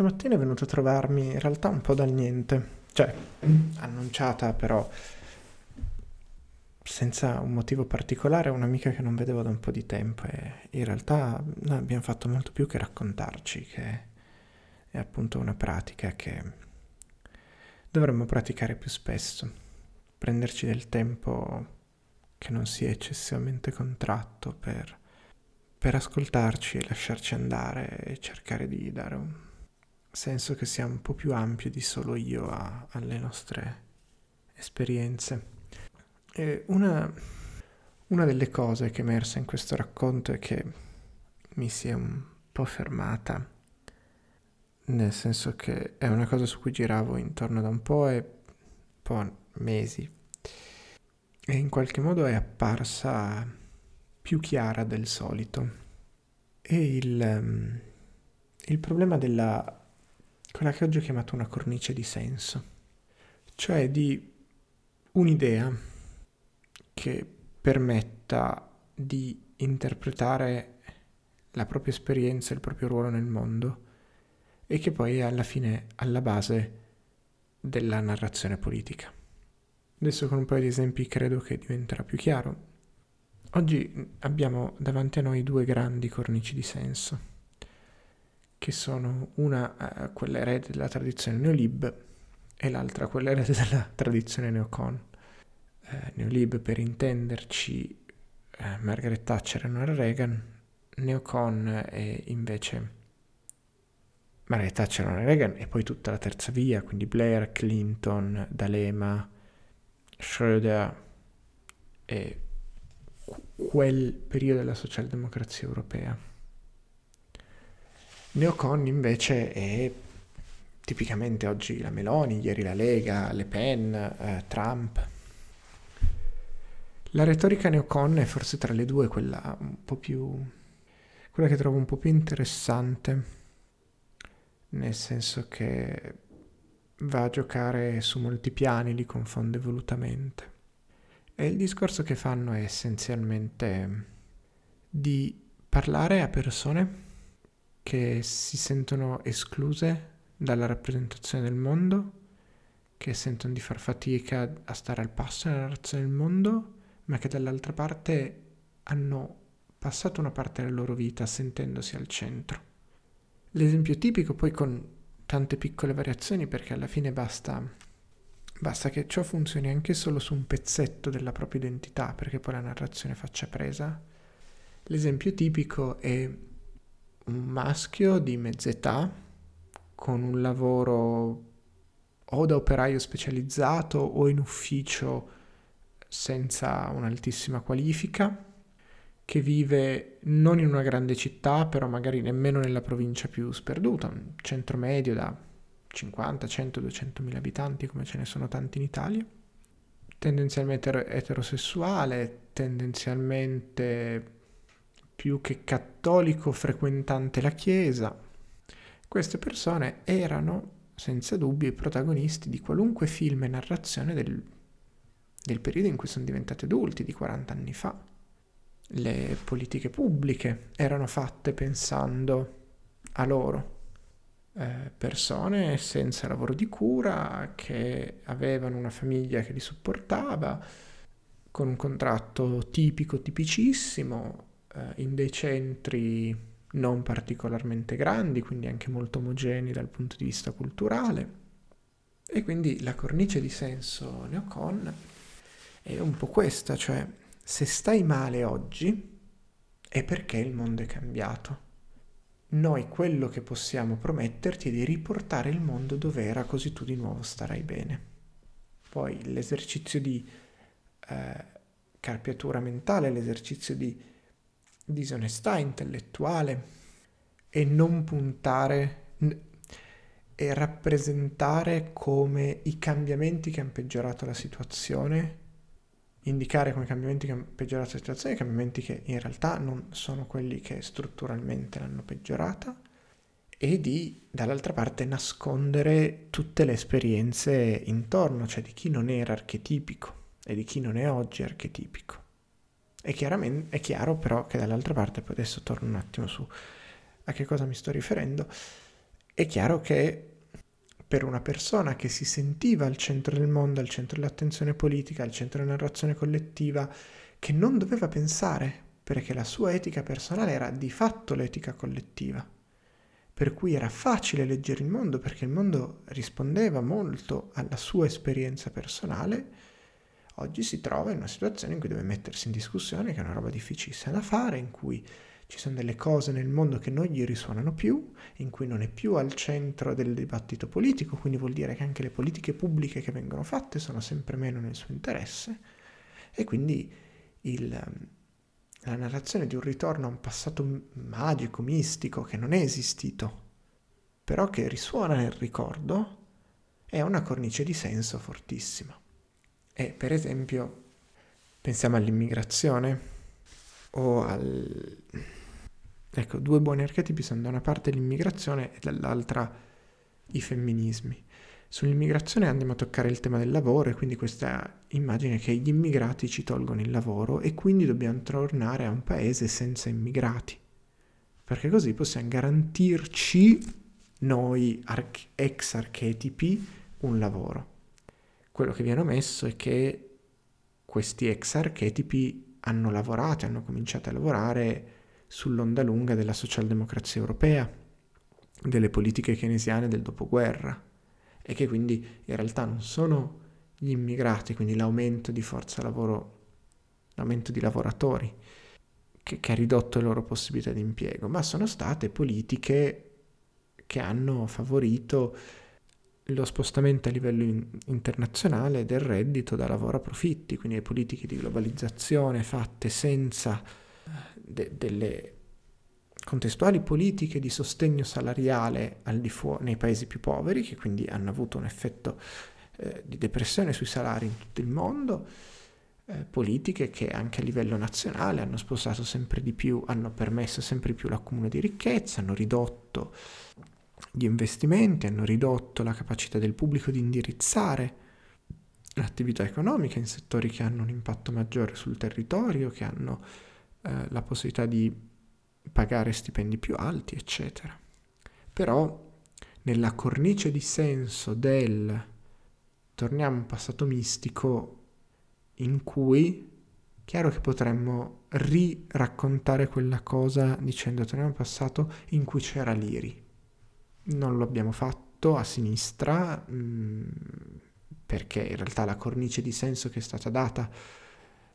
Stamattina è venuto a trovarmi in realtà un po' dal niente, cioè annunciata però senza un motivo particolare, un'amica che non vedevo da un po' di tempo e in realtà noi abbiamo fatto molto più che raccontarci, che è appunto una pratica che dovremmo praticare più spesso, prenderci del tempo che non sia eccessivamente contratto per, per ascoltarci e lasciarci andare e cercare di dare un senso che sia un po' più ampio di solo io a, alle nostre esperienze. Una, una delle cose che è emersa in questo racconto è che mi si è un po' fermata, nel senso che è una cosa su cui giravo intorno da un po' e po' mesi e in qualche modo è apparsa più chiara del solito. E il, um, il problema della quella che oggi ho chiamato una cornice di senso, cioè di un'idea che permetta di interpretare la propria esperienza, il proprio ruolo nel mondo e che poi è alla fine alla base della narrazione politica. Adesso con un paio di esempi credo che diventerà più chiaro. Oggi abbiamo davanti a noi due grandi cornici di senso che sono una uh, quella erede della tradizione neolib e l'altra quella erede della tradizione neocon. Uh, neolib per intenderci uh, Margaret Thatcher e Nora Reagan, neocon è invece Margaret Thatcher e Nora Reagan e poi tutta la terza via, quindi Blair, Clinton, D'Alema, Schröder e quel periodo della socialdemocrazia europea. Neocon invece è tipicamente oggi la Meloni, ieri la Lega, Le Pen, eh, Trump. La retorica neocon è forse tra le due quella un po' più... quella che trovo un po' più interessante, nel senso che va a giocare su molti piani, li confonde volutamente. E il discorso che fanno è essenzialmente di parlare a persone che si sentono escluse dalla rappresentazione del mondo, che sentono di far fatica a stare al passo nella narrazione del mondo, ma che dall'altra parte hanno passato una parte della loro vita sentendosi al centro. L'esempio tipico poi con tante piccole variazioni perché alla fine basta, basta che ciò funzioni anche solo su un pezzetto della propria identità perché poi la narrazione faccia presa. L'esempio tipico è un maschio di mezz'età con un lavoro o da operaio specializzato o in ufficio senza un'altissima qualifica, che vive non in una grande città, però magari nemmeno nella provincia più sperduta, un centro medio da 50, 100, 200 mila abitanti, come ce ne sono tanti in Italia, tendenzialmente eterosessuale, tendenzialmente più che cattolico frequentante la Chiesa. Queste persone erano senza dubbio i protagonisti di qualunque film e narrazione del, del periodo in cui sono diventati adulti, di 40 anni fa. Le politiche pubbliche erano fatte pensando a loro, eh, persone senza lavoro di cura, che avevano una famiglia che li supportava, con un contratto tipico, tipicissimo, eh, in dei centri non particolarmente grandi, quindi anche molto omogenei dal punto di vista culturale. E quindi la cornice di senso neocon è un po' questa, cioè se stai male oggi è perché il mondo è cambiato. Noi quello che possiamo prometterti è di riportare il mondo dove era così tu di nuovo starai bene. Poi l'esercizio di eh, carpiatura mentale, l'esercizio di disonestà intellettuale e non puntare e rappresentare come i cambiamenti che hanno peggiorato la situazione, indicare come cambiamenti che hanno peggiorato la situazione, cambiamenti che in realtà non sono quelli che strutturalmente l'hanno peggiorata, e di dall'altra parte nascondere tutte le esperienze intorno, cioè di chi non era archetipico e di chi non è oggi archetipico. È, è chiaro però che dall'altra parte, poi adesso torno un attimo su a che cosa mi sto riferendo, è è chiaro che per una persona che si sentiva al centro del mondo, al centro dell'attenzione politica, al centro della narrazione collettiva, che non doveva pensare, perché la sua etica personale era di fatto l'etica collettiva. Per cui era facile leggere il mondo perché il mondo rispondeva molto alla sua esperienza personale. Oggi si trova in una situazione in cui deve mettersi in discussione, che è una roba difficilissima da fare, in cui ci sono delle cose nel mondo che non gli risuonano più, in cui non è più al centro del dibattito politico, quindi vuol dire che anche le politiche pubbliche che vengono fatte sono sempre meno nel suo interesse e quindi il, la narrazione di un ritorno a un passato magico, mistico, che non è esistito, però che risuona nel ricordo, è una cornice di senso fortissima. E per esempio, pensiamo all'immigrazione o al Ecco, due buoni archetipi sono da una parte l'immigrazione e dall'altra i femminismi. Sull'immigrazione andiamo a toccare il tema del lavoro e quindi questa immagine che gli immigrati ci tolgono il lavoro e quindi dobbiamo tornare a un paese senza immigrati, perché così possiamo garantirci noi arch- ex archetipi un lavoro. Quello che viene omesso è che questi ex archetipi hanno lavorato, hanno cominciato a lavorare sull'onda lunga della socialdemocrazia europea, delle politiche keynesiane del dopoguerra e che quindi in realtà non sono gli immigrati, quindi l'aumento di forza lavoro, l'aumento di lavoratori che, che ha ridotto le loro possibilità di impiego, ma sono state politiche che hanno favorito lo spostamento a livello in- internazionale del reddito da lavoro a profitti, quindi le politiche di globalizzazione fatte senza de- delle contestuali politiche di sostegno salariale fuori nei paesi più poveri, che quindi hanno avuto un effetto eh, di depressione sui salari in tutto il mondo, eh, politiche che anche a livello nazionale hanno spostato sempre di più, hanno permesso sempre più l'accumulo di ricchezza, hanno ridotto gli investimenti, hanno ridotto la capacità del pubblico di indirizzare l'attività economica in settori che hanno un impatto maggiore sul territorio, che hanno eh, la possibilità di pagare stipendi più alti, eccetera. Però nella cornice di senso del torniamo a un passato mistico in cui chiaro che potremmo riraccontare quella cosa dicendo torniamo al passato in cui c'era l'Iri. Non lo abbiamo fatto a sinistra mh, mm, perché in realtà la cornice di senso che è stata data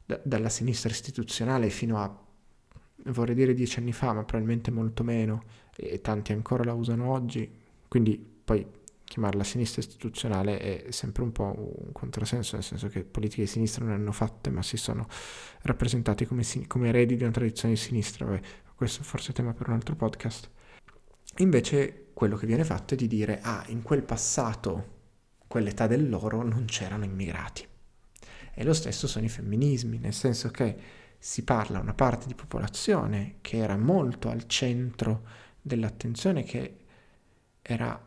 da, dalla sinistra istituzionale fino a, vorrei dire dieci anni fa, ma probabilmente molto meno, e tanti ancora la usano oggi, quindi poi chiamarla sinistra istituzionale è sempre un po' un controsenso, nel senso che politiche di sinistra non hanno fatte, ma si sono rappresentati come, come eredi di una tradizione di sinistra. Vabbè, questo forse è tema per un altro podcast. Invece quello che viene fatto è di dire, ah, in quel passato, quell'età dell'oro, non c'erano immigrati. E lo stesso sono i femminismi, nel senso che si parla a una parte di popolazione che era molto al centro dell'attenzione, che era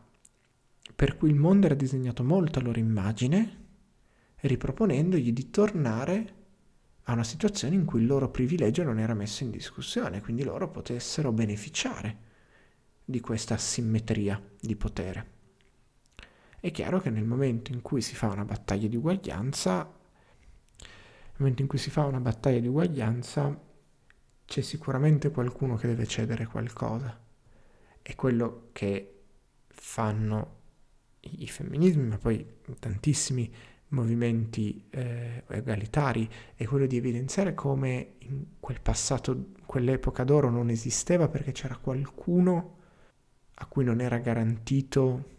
per cui il mondo era disegnato molto a loro immagine, riproponendogli di tornare a una situazione in cui il loro privilegio non era messo in discussione, quindi loro potessero beneficiare di questa asimmetria di potere. È chiaro che nel momento in cui si fa una battaglia di uguaglianza momento in cui si fa una battaglia di uguaglianza c'è sicuramente qualcuno che deve cedere qualcosa. È quello che fanno i femminismi, ma poi tantissimi movimenti eh, egalitari, è quello di evidenziare come in quel passato, quell'epoca d'oro non esisteva perché c'era qualcuno a cui non era garantito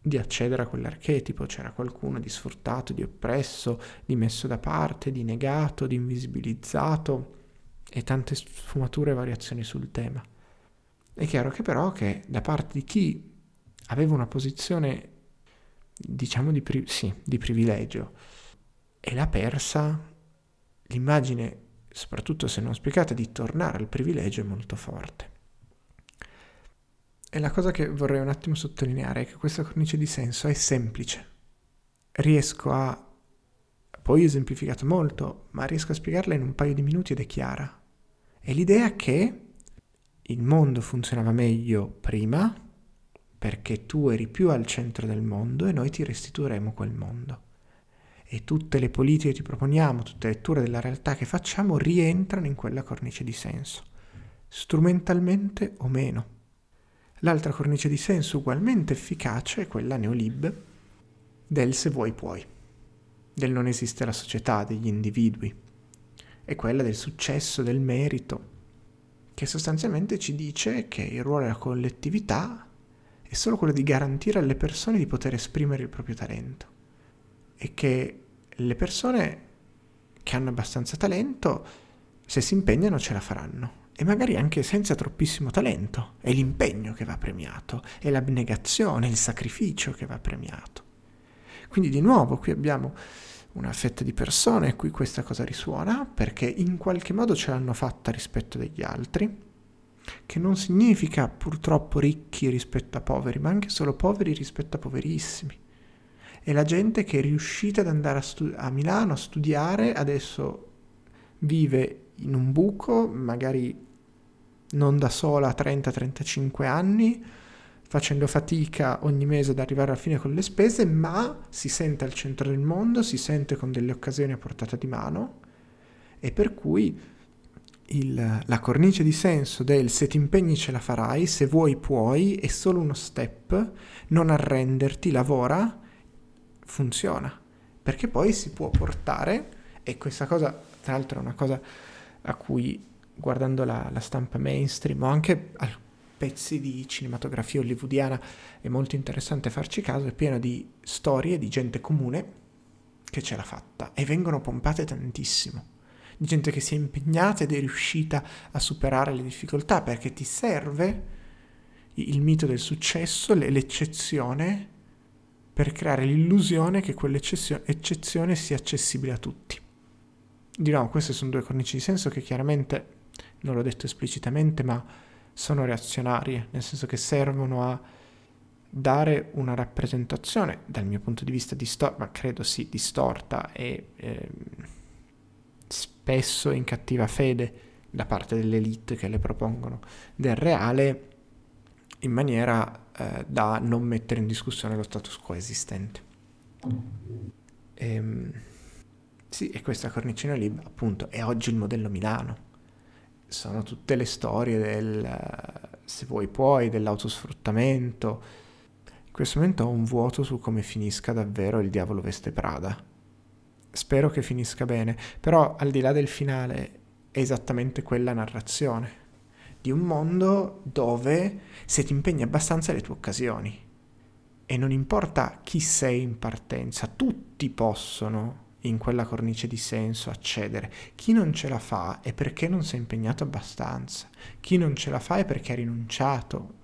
di accedere a quell'archetipo, c'era qualcuno di sfruttato, di oppresso, di messo da parte, di negato, di invisibilizzato e tante sfumature e variazioni sul tema. È chiaro che però che da parte di chi aveva una posizione, diciamo, di, pri- sì, di privilegio e l'ha persa, l'immagine, soprattutto se non spiegata, di tornare al privilegio è molto forte. E la cosa che vorrei un attimo sottolineare è che questa cornice di senso è semplice. Riesco a... Poi ho esemplificato molto, ma riesco a spiegarla in un paio di minuti ed è chiara. È l'idea che il mondo funzionava meglio prima, perché tu eri più al centro del mondo e noi ti restituiremo quel mondo. E tutte le politiche che ti proponiamo, tutte le letture della realtà che facciamo rientrano in quella cornice di senso, strumentalmente o meno. L'altra cornice di senso ugualmente efficace è quella neolib del se vuoi puoi, del non esiste la società, degli individui, è quella del successo, del merito, che sostanzialmente ci dice che il ruolo della collettività è solo quello di garantire alle persone di poter esprimere il proprio talento e che le persone che hanno abbastanza talento, se si impegnano, ce la faranno. E magari anche senza troppissimo talento. È l'impegno che va premiato, è l'abnegazione, il sacrificio che va premiato. Quindi di nuovo qui abbiamo una fetta di persone a cui questa cosa risuona perché in qualche modo ce l'hanno fatta rispetto agli altri, che non significa purtroppo ricchi rispetto a poveri, ma anche solo poveri rispetto a poverissimi. E la gente che è riuscita ad andare a, stu- a Milano a studiare adesso vive in un buco, magari non da sola a 30-35 anni, facendo fatica ogni mese ad arrivare alla fine con le spese, ma si sente al centro del mondo, si sente con delle occasioni a portata di mano e per cui il, la cornice di senso del se ti impegni ce la farai, se vuoi puoi, è solo uno step, non arrenderti, lavora, funziona. Perché poi si può portare, e questa cosa tra l'altro è una cosa a cui guardando la, la stampa mainstream o anche pezzi di cinematografia hollywoodiana è molto interessante farci caso, è pieno di storie di gente comune che ce l'ha fatta e vengono pompate tantissimo. Di gente che si è impegnata ed è riuscita a superare le difficoltà perché ti serve il mito del successo, l'eccezione, per creare l'illusione che quell'eccezione sia accessibile a tutti. Di nuovo, queste sono due cornici di senso che chiaramente, non l'ho detto esplicitamente, ma sono reazionarie, nel senso che servono a dare una rappresentazione, dal mio punto di vista distorta, ma credo sì, distorta e eh, spesso in cattiva fede da parte dell'elite che le propongono del reale in maniera eh, da non mettere in discussione lo status quo esistente. Ehm, sì, e questa cornicina lì appunto è oggi il modello Milano sono tutte le storie del se vuoi puoi, dell'autosfruttamento. In questo momento ho un vuoto su come finisca davvero il diavolo veste Prada. Spero che finisca bene, però al di là del finale è esattamente quella narrazione di un mondo dove se ti impegni abbastanza le tue occasioni. E non importa chi sei in partenza, tutti possono in quella cornice di senso accedere. Chi non ce la fa è perché non si è impegnato abbastanza. Chi non ce la fa è perché ha rinunciato,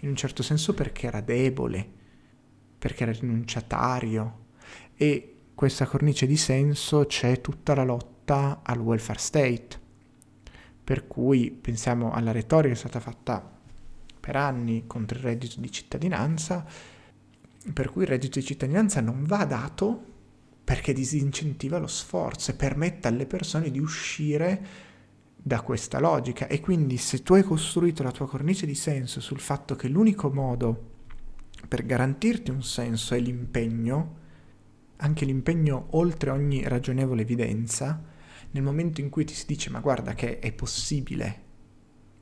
in un certo senso perché era debole, perché era rinunciatario. E questa cornice di senso c'è tutta la lotta al welfare state. Per cui pensiamo alla retorica che è stata fatta per anni contro il reddito di cittadinanza, per cui il reddito di cittadinanza non va dato perché disincentiva lo sforzo e permette alle persone di uscire da questa logica. E quindi se tu hai costruito la tua cornice di senso sul fatto che l'unico modo per garantirti un senso è l'impegno, anche l'impegno oltre ogni ragionevole evidenza, nel momento in cui ti si dice ma guarda che è possibile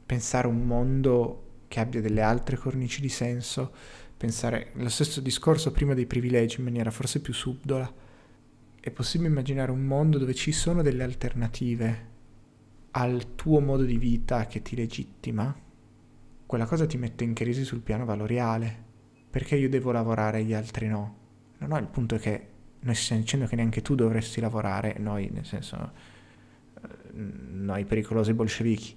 pensare un mondo che abbia delle altre cornici di senso, pensare lo stesso discorso prima dei privilegi in maniera forse più subdola, è possibile immaginare un mondo dove ci sono delle alternative al tuo modo di vita che ti legittima? Quella cosa ti mette in crisi sul piano valoriale. Perché io devo lavorare e gli altri no? No, no, il punto è che noi stiamo dicendo che neanche tu dovresti lavorare, noi, nel senso, eh, noi pericolosi bolscevichi.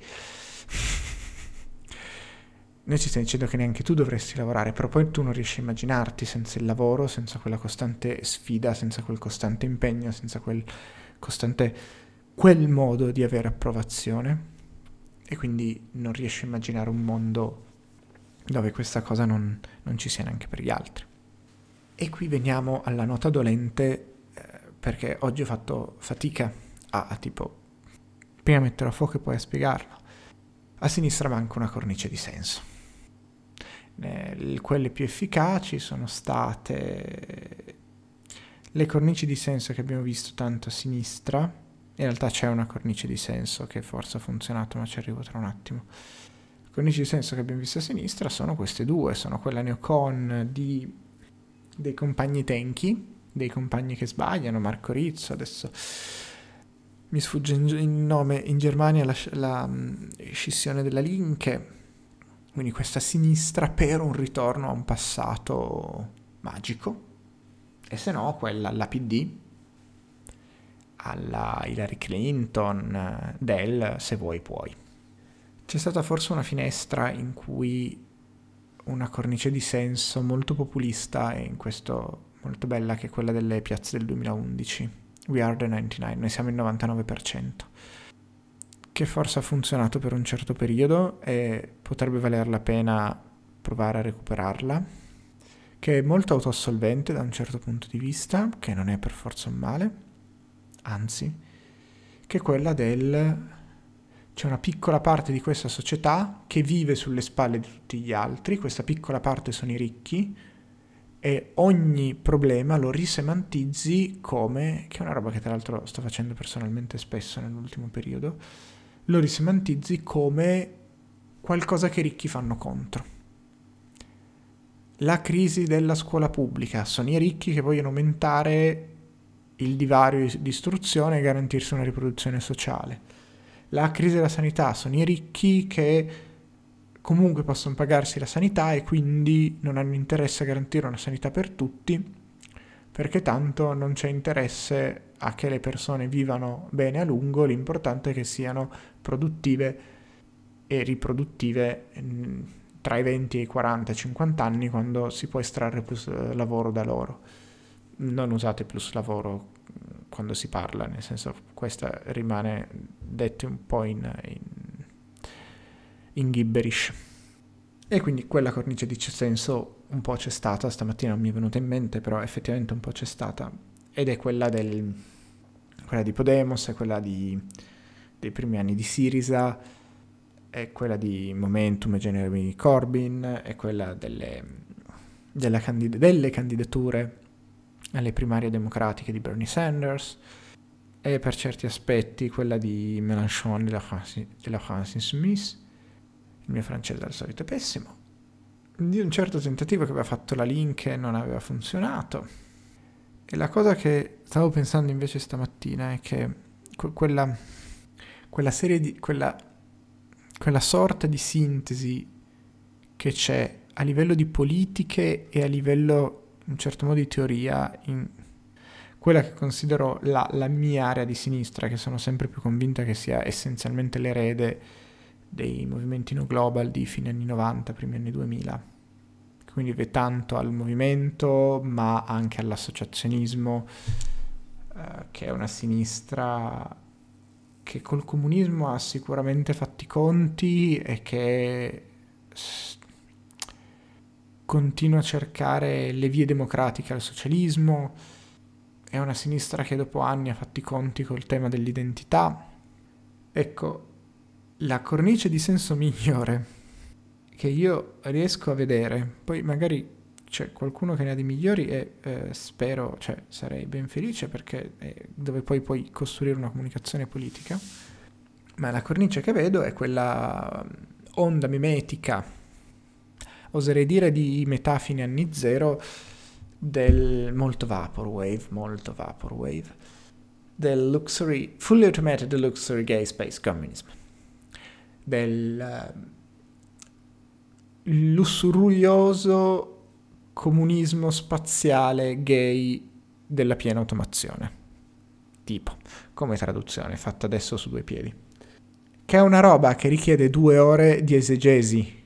Noi ci stiamo dicendo che neanche tu dovresti lavorare, però poi tu non riesci a immaginarti senza il lavoro, senza quella costante sfida, senza quel costante impegno, senza quel costante quel modo di avere approvazione e quindi non riesci a immaginare un mondo dove questa cosa non, non ci sia neanche per gli altri. E qui veniamo alla nota dolente eh, perché oggi ho fatto fatica a, a tipo prima metterlo a fuoco e poi a spiegarlo. A sinistra manca una cornice di senso Eh, quelle più efficaci sono state le cornici di senso che abbiamo visto tanto a sinistra. In realtà c'è una cornice di senso che forse ha funzionato, ma ci arrivo tra un attimo. Le cornici di senso che abbiamo visto a sinistra sono queste due, sono quella neocon di, dei compagni Tenchi, dei compagni che sbagliano, Marco Rizzo, adesso mi sfugge il nome, in Germania la, la um, scissione della Linke, quindi questa sinistra per un ritorno a un passato magico, e se no quella alla PD, alla Hillary Clinton, del se vuoi puoi. C'è stata forse una finestra in cui una cornice di senso molto populista e in questo molto bella che è quella delle piazze del 2011 We are the 99, noi siamo il 99%, che forse ha funzionato per un certo periodo e potrebbe valer la pena provare a recuperarla, che è molto autoassolvente da un certo punto di vista, che non è per forza un male, anzi, che è quella del... c'è una piccola parte di questa società che vive sulle spalle di tutti gli altri, questa piccola parte sono i ricchi, e ogni problema lo risemantizzi come, che è una roba che tra l'altro sto facendo personalmente spesso nell'ultimo periodo, lo risemantizzi come qualcosa che i ricchi fanno contro. La crisi della scuola pubblica, sono i ricchi che vogliono aumentare il divario di istruzione e garantirsi una riproduzione sociale. La crisi della sanità, sono i ricchi che comunque possono pagarsi la sanità e quindi non hanno interesse a garantire una sanità per tutti perché tanto non c'è interesse a che le persone vivano bene a lungo, l'importante è che siano produttive e riproduttive mm, tra i 20 e i 40 50 anni quando si può estrarre plus eh, lavoro da loro. Non usate plus lavoro mm, quando si parla, nel senso questa rimane detto un po' in, in in gibberish. E quindi quella cornice di senso un po' c'è stata, stamattina non mi è venuta in mente, però effettivamente un po' c'è stata, ed è quella, del, quella di Podemos, è quella di, dei primi anni di Sirisa, è quella di Momentum e Jeremy Corbyn, è quella delle, candid- delle candidature alle primarie democratiche di Bernie Sanders, e per certi aspetti quella di Mélenchon e della Francis Smith, il mio francese al solito è pessimo, di un certo tentativo che aveva fatto la link e non aveva funzionato. E la cosa che stavo pensando invece stamattina è che que- quella, quella serie di... Quella, quella sorta di sintesi che c'è a livello di politiche e a livello, in un certo modo, di teoria, in quella che considero la, la mia area di sinistra, che sono sempre più convinta che sia essenzialmente l'erede dei movimenti no global di fine anni 90, primi anni 2000. Quindi ve tanto al movimento, ma anche all'associazionismo, eh, che è una sinistra che col comunismo ha sicuramente fatti i conti e che s- continua a cercare le vie democratiche al socialismo. È una sinistra che dopo anni ha fatto i conti col tema dell'identità. Ecco, la cornice di senso migliore che io riesco a vedere, poi magari c'è qualcuno che ne ha di migliori e eh, spero, cioè sarei ben felice perché è dove poi puoi costruire una comunicazione politica, ma la cornice che vedo è quella mm, onda mimetica, oserei dire di metà fine anni zero, del molto vaporwave, molto vaporwave, del luxury, fully automated luxury gay space communism. Del eh, lussurioso comunismo spaziale gay della piena automazione. Tipo, come traduzione, fatta adesso su due piedi. Che è una roba che richiede due ore di esegesi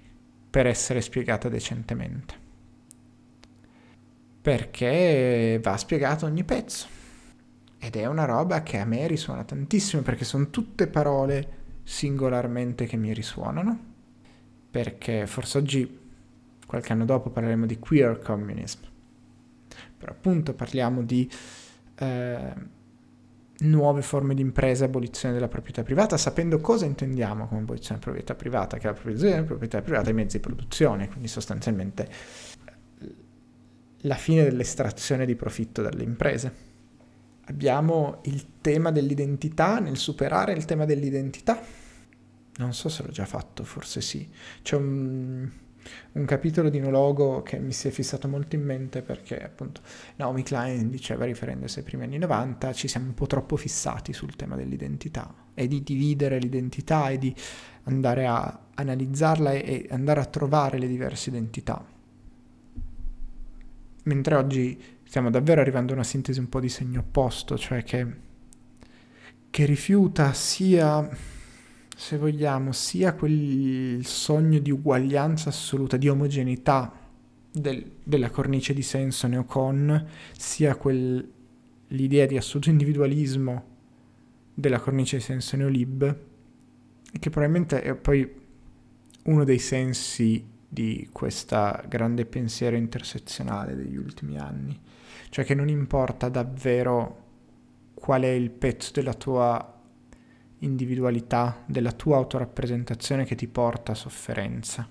per essere spiegata decentemente. Perché va spiegato ogni pezzo. Ed è una roba che a me risuona tantissimo perché sono tutte parole singolarmente che mi risuonano, perché forse oggi, qualche anno dopo, parleremo di queer communism, però appunto parliamo di eh, nuove forme di impresa, abolizione della proprietà privata, sapendo cosa intendiamo come abolizione della proprietà privata, che è la proprietà, proprietà privata dei mezzi di produzione, quindi sostanzialmente la fine dell'estrazione di profitto dalle imprese. Abbiamo il tema dell'identità, nel superare il tema dell'identità. Non so se l'ho già fatto, forse sì. C'è un, un capitolo di Nologo che mi si è fissato molto in mente perché appunto Naomi Klein diceva riferendosi ai primi anni 90 ci siamo un po' troppo fissati sul tema dell'identità e di dividere l'identità e di andare a analizzarla e andare a trovare le diverse identità. Mentre oggi stiamo davvero arrivando a una sintesi un po' di segno opposto, cioè che, che rifiuta sia se vogliamo, sia quel sogno di uguaglianza assoluta, di omogeneità del, della cornice di senso neocon, sia quel, l'idea di assoluto individualismo della cornice di senso neolib, che probabilmente è poi uno dei sensi di questo grande pensiero intersezionale degli ultimi anni, cioè che non importa davvero qual è il pezzo della tua individualità, della tua autorappresentazione che ti porta a sofferenza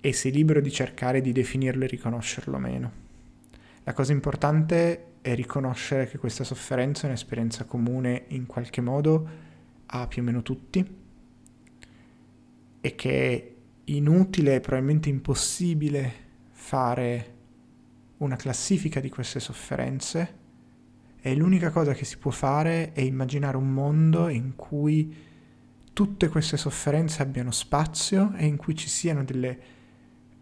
e sei libero di cercare di definirlo e riconoscerlo meno. La cosa importante è riconoscere che questa sofferenza è un'esperienza comune in qualche modo a più o meno tutti e che è inutile e probabilmente impossibile fare una classifica di queste sofferenze e l'unica cosa che si può fare è immaginare un mondo in cui tutte queste sofferenze abbiano spazio e in cui ci siano delle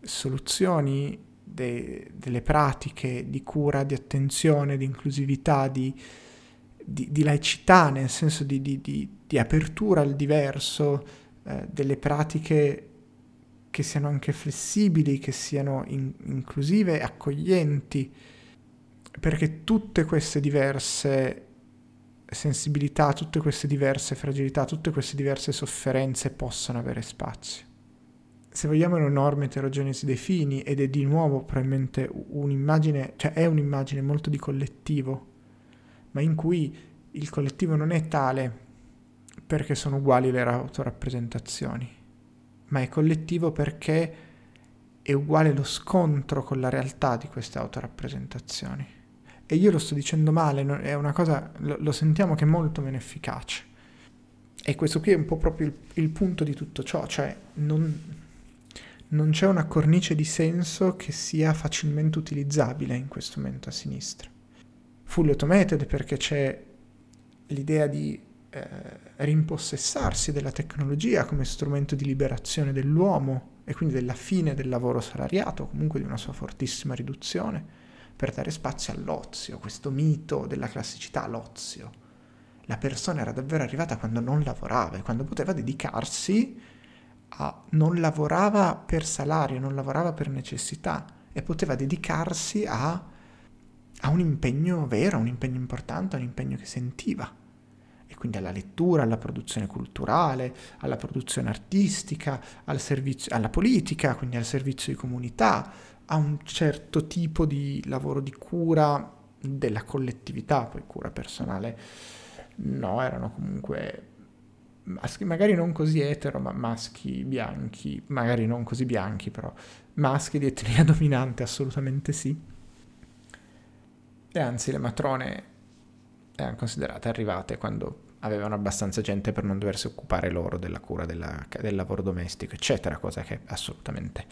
soluzioni, de, delle pratiche di cura, di attenzione, di inclusività, di, di, di laicità, nel senso di, di apertura al diverso, eh, delle pratiche che siano anche flessibili, che siano in, inclusive, accoglienti perché tutte queste diverse sensibilità, tutte queste diverse fragilità, tutte queste diverse sofferenze possano avere spazio. Se vogliamo un'enorme eterogenesi dei fini, ed è di nuovo probabilmente un'immagine, cioè è un'immagine molto di collettivo, ma in cui il collettivo non è tale perché sono uguali le autorappresentazioni, ma è collettivo perché è uguale lo scontro con la realtà di queste autorappresentazioni. E io lo sto dicendo male, è una cosa, lo, lo sentiamo che è molto meno efficace. E questo qui è un po' proprio il, il punto di tutto ciò, cioè non, non c'è una cornice di senso che sia facilmente utilizzabile in questo momento a sinistra. Full automated perché c'è l'idea di eh, rimpossessarsi della tecnologia come strumento di liberazione dell'uomo e quindi della fine del lavoro salariato, comunque di una sua fortissima riduzione per dare spazio all'ozio, questo mito della classicità, l'ozio. La persona era davvero arrivata quando non lavorava e quando poteva dedicarsi a... non lavorava per salario, non lavorava per necessità e poteva dedicarsi a, a un impegno vero, un impegno importante, un impegno che sentiva e quindi alla lettura, alla produzione culturale, alla produzione artistica, al servizio, alla politica, quindi al servizio di comunità, a un certo tipo di lavoro di cura della collettività, poi cura personale no, erano comunque maschi, magari non così etero, ma maschi bianchi, magari non così bianchi, però maschi di etnia dominante assolutamente sì. E anzi le matrone erano considerate arrivate quando avevano abbastanza gente per non doversi occupare loro della cura della, del lavoro domestico, eccetera, cosa che assolutamente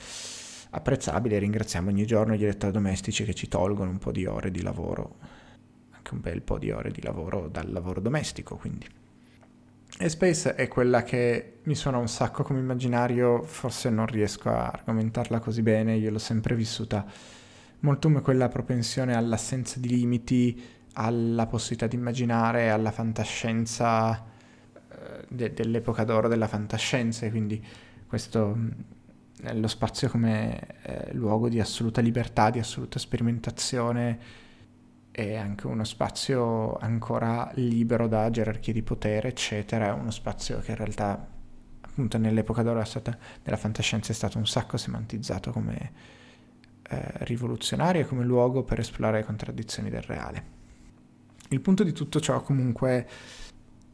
apprezzabile. Ringraziamo ogni giorno gli elettrodomestici che ci tolgono un po' di ore di lavoro, anche un bel po' di ore di lavoro dal lavoro domestico, quindi. E Space è quella che mi suona un sacco come immaginario, forse non riesco a argomentarla così bene, io l'ho sempre vissuta molto come quella propensione all'assenza di limiti, alla possibilità di immaginare, alla fantascienza eh, de- dell'epoca d'oro della fantascienza, quindi questo lo spazio come eh, luogo di assoluta libertà, di assoluta sperimentazione e anche uno spazio ancora libero da gerarchie di potere, eccetera, è uno spazio che in realtà appunto nell'epoca d'oro della fantascienza è stato un sacco semantizzato come eh, rivoluzionario e come luogo per esplorare le contraddizioni del reale. Il punto di tutto ciò comunque,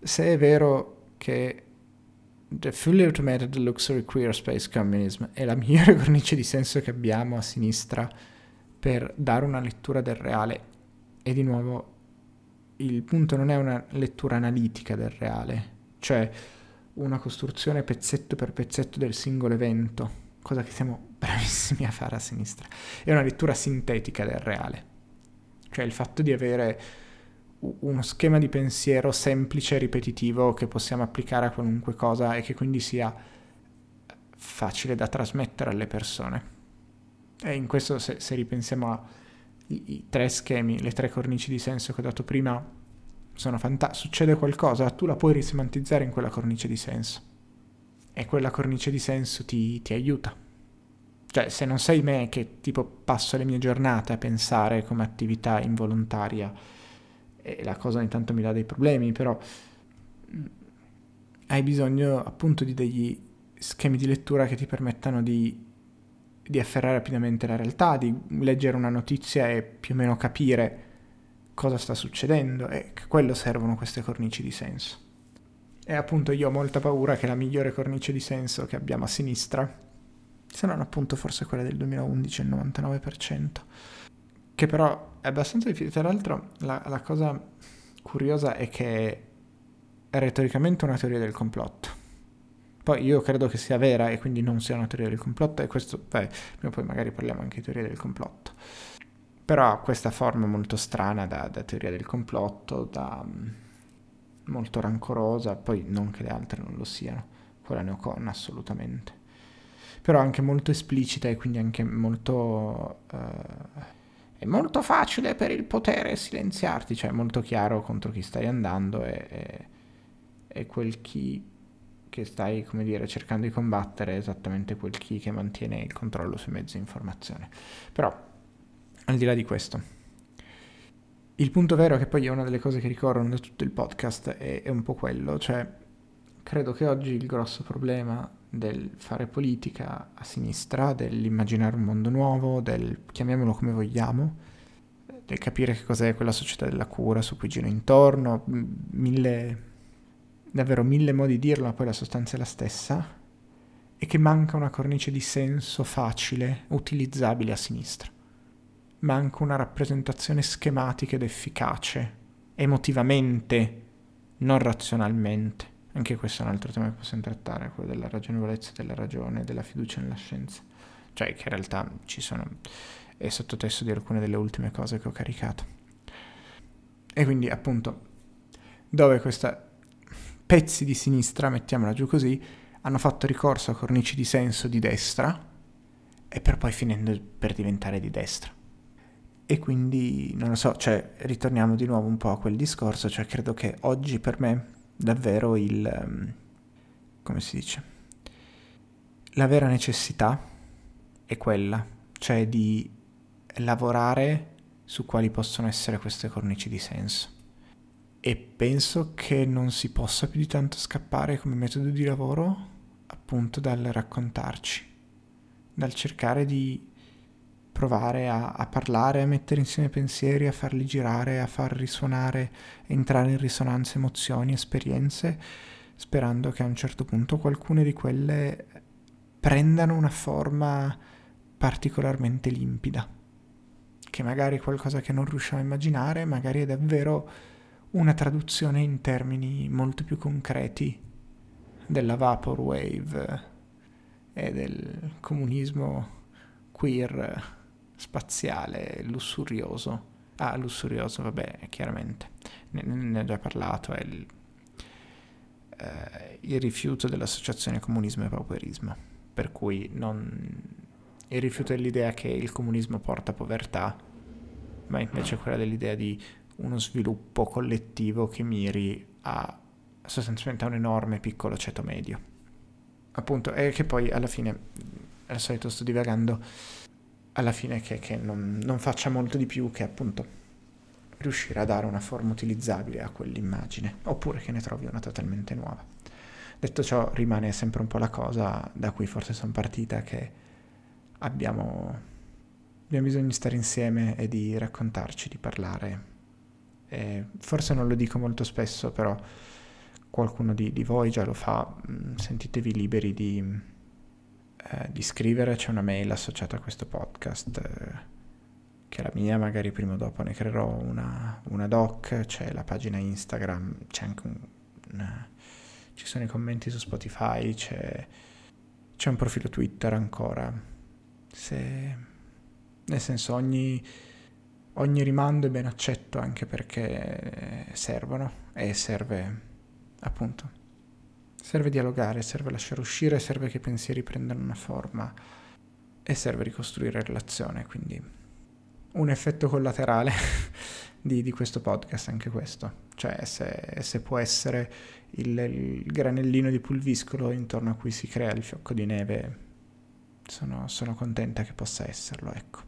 se è vero che The Fully Automated Luxury Queer Space Communism è la migliore cornice di senso che abbiamo a sinistra per dare una lettura del reale, e di nuovo il punto non è una lettura analitica del reale, cioè una costruzione pezzetto per pezzetto del singolo evento, cosa che siamo bravissimi a fare a sinistra, è una lettura sintetica del reale, cioè il fatto di avere uno schema di pensiero semplice e ripetitivo che possiamo applicare a qualunque cosa e che quindi sia facile da trasmettere alle persone. E in questo, se, se ripensiamo ai tre schemi, le tre cornici di senso che ho dato prima, sono fantastici. Succede qualcosa, tu la puoi risemantizzare in quella cornice di senso. E quella cornice di senso ti, ti aiuta. Cioè, se non sei me che tipo passo le mie giornate a pensare come attività involontaria, e la cosa ogni tanto mi dà dei problemi, però mm, hai bisogno appunto di degli schemi di lettura che ti permettano di, di afferrare rapidamente la realtà, di leggere una notizia e più o meno capire cosa sta succedendo e che quello servono queste cornici di senso. E appunto io ho molta paura che la migliore cornice di senso che abbiamo a sinistra, se non appunto forse quella del 2011, il 99%, che però è abbastanza difficile. Tra l'altro la, la cosa curiosa è che è retoricamente una teoria del complotto. Poi io credo che sia vera e quindi non sia una teoria del complotto e questo, beh, prima o poi magari parliamo anche di teoria del complotto. Però ha questa forma molto strana da, da teoria del complotto, da, mm, molto rancorosa, poi non che le altre non lo siano, quella ne ho con assolutamente. Però anche molto esplicita e quindi anche molto... Uh, è molto facile per il potere silenziarti, cioè è molto chiaro contro chi stai andando e, e, e quel chi che stai, come dire, cercando di combattere è esattamente quel chi che mantiene il controllo sui mezzi di informazione. Però, al di là di questo, il punto vero, che poi è una delle cose che ricorrono da tutto il podcast, è, è un po' quello, cioè credo che oggi il grosso problema del fare politica a sinistra, dell'immaginare un mondo nuovo, del chiamiamolo come vogliamo, del capire che cos'è quella società della cura su cui giro intorno, mille, davvero mille modi di dirlo, ma poi la sostanza è la stessa, e che manca una cornice di senso facile, utilizzabile a sinistra. Manca una rappresentazione schematica ed efficace, emotivamente, non razionalmente anche questo è un altro tema che possiamo trattare, quello della ragionevolezza della ragione, della fiducia nella scienza. Cioè che in realtà ci sono, è sottotesto di alcune delle ultime cose che ho caricato. E quindi appunto, dove questa pezzi di sinistra, mettiamola giù così, hanno fatto ricorso a cornici di senso di destra e per poi finendo per diventare di destra. E quindi, non lo so, cioè, ritorniamo di nuovo un po' a quel discorso, cioè credo che oggi per me davvero il... Ehm, come si dice? La vera necessità è quella, cioè di lavorare su quali possono essere queste cornici di senso. E penso che non si possa più di tanto scappare come metodo di lavoro appunto dal raccontarci, dal cercare di provare a, a, parlare, a mettere insieme pensieri, a farli girare, a far risuonare, entrare in risonanza emozioni, esperienze, sperando che a un certo punto qualcune di quelle prendano una forma particolarmente limpida, che magari è qualcosa che non riusciamo a immaginare, magari è davvero una traduzione in termini molto più concreti della vaporwave e del comunismo queer spaziale, lussurioso. Ah, lussurioso, vabbè, chiaramente, ne, ne ho già parlato, è il, eh, il rifiuto dell'associazione comunismo e pauperismo, per cui non, il rifiuto dell'idea che il comunismo porta povertà, ma invece quella dell'idea di uno sviluppo collettivo che miri a sostanzialmente a un enorme piccolo ceto medio. Appunto, e che poi alla fine, al solito sto divagando, alla fine che, che non, non faccia molto di più che appunto riuscire a dare una forma utilizzabile a quell'immagine, oppure che ne trovi una totalmente nuova. Detto ciò, rimane sempre un po' la cosa da cui forse sono partita, che abbiamo, abbiamo bisogno di stare insieme e di raccontarci, di parlare E forse non lo dico molto spesso, però qualcuno di, di voi già lo fa, mm, sentitevi liberi di, eh, di, scrivere, c'è una mail associata a questo podcast, eh, che è la mia, magari prima o dopo ne creerò una, una doc, c'è la pagina Instagram, c'è anche un, una, ci sono i commenti su Spotify, c'è, c'è un profilo Twitter ancora. Se, nel senso, ogni, ogni rimando è ben accetto anche perché servono e serve appunto. Serve dialogare, serve lasciare uscire, serve che i pensieri prendano una forma e serve ricostruire relazione, quindi un effetto collaterale di, di, questo podcast anche questo, cioè se, se può essere il, il, granellino di pulviscolo intorno a cui si crea il fiocco di neve, sono, sono contenta che possa esserlo, ecco.